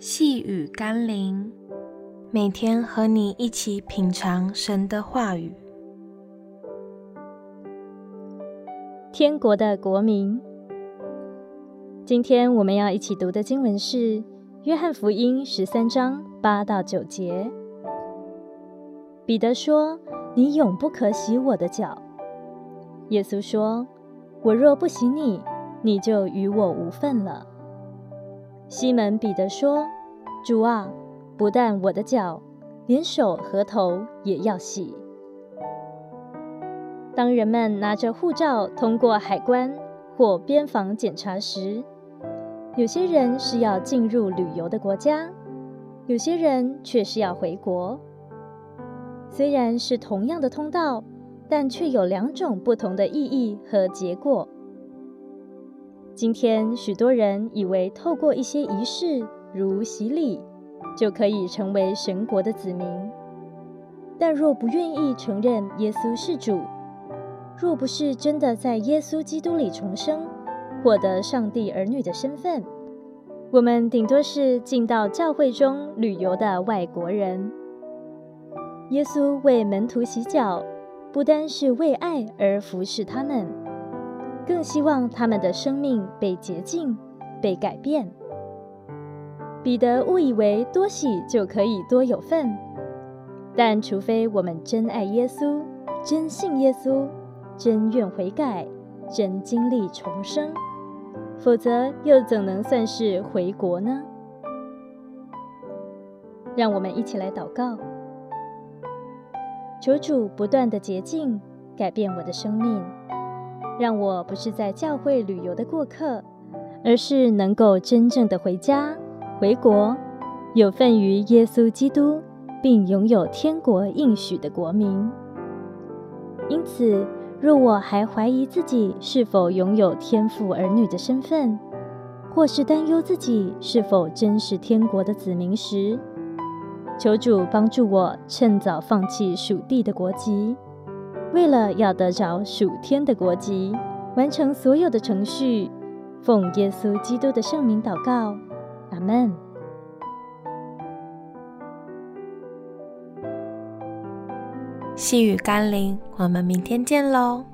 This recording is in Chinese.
细雨甘霖，每天和你一起品尝神的话语。天国的国民，今天我们要一起读的经文是《约翰福音》十三章八到九节。彼得说：“你永不可洗我的脚。”耶稣说：“我若不洗你，你就与我无份了。”西门彼得说：“主啊，不但我的脚，连手和头也要洗。”当人们拿着护照通过海关或边防检查时，有些人是要进入旅游的国家，有些人却是要回国。虽然是同样的通道，但却有两种不同的意义和结果。今天，许多人以为透过一些仪式，如洗礼，就可以成为神国的子民。但若不愿意承认耶稣是主，若不是真的在耶稣基督里重生，获得上帝儿女的身份，我们顶多是进到教会中旅游的外国人。耶稣为门徒洗脚，不单是为爱而服侍他们。更希望他们的生命被洁净、被改变。彼得误以为多洗就可以多有份，但除非我们真爱耶稣、真信耶稣、真愿悔改、真经历重生，否则又怎能算是回国呢？让我们一起来祷告，求主不断地洁净、改变我的生命。让我不是在教会旅游的过客，而是能够真正的回家、回国，有份于耶稣基督，并拥有天国应许的国民。因此，若我还怀疑自己是否拥有天父儿女的身份，或是担忧自己是否真是天国的子民时，求主帮助我趁早放弃属地的国籍。为了要得着属天的国籍，完成所有的程序，奉耶稣基督的圣名祷告，阿门。细雨甘霖，我们明天见喽。